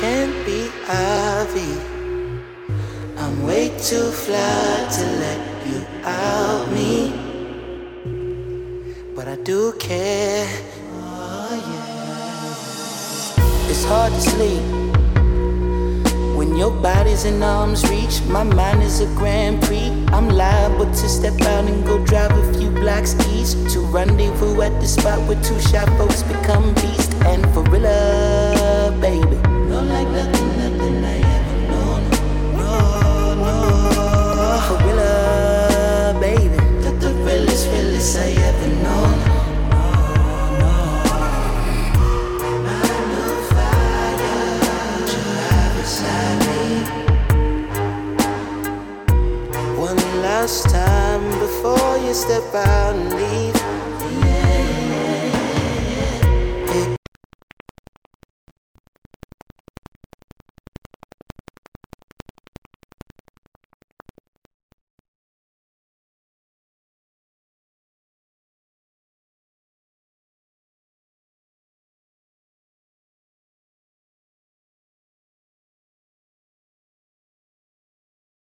Can't be Ivy. I'm way too fly to let you out me. But I do care. Oh, yeah. It's hard to sleep when your body's in arm's reach. My mind is a Grand Prix. I'm liable to step out and go drive a few blocks east to rendezvous at the spot where two shy folks become beasts. And for real, baby, step out and leave.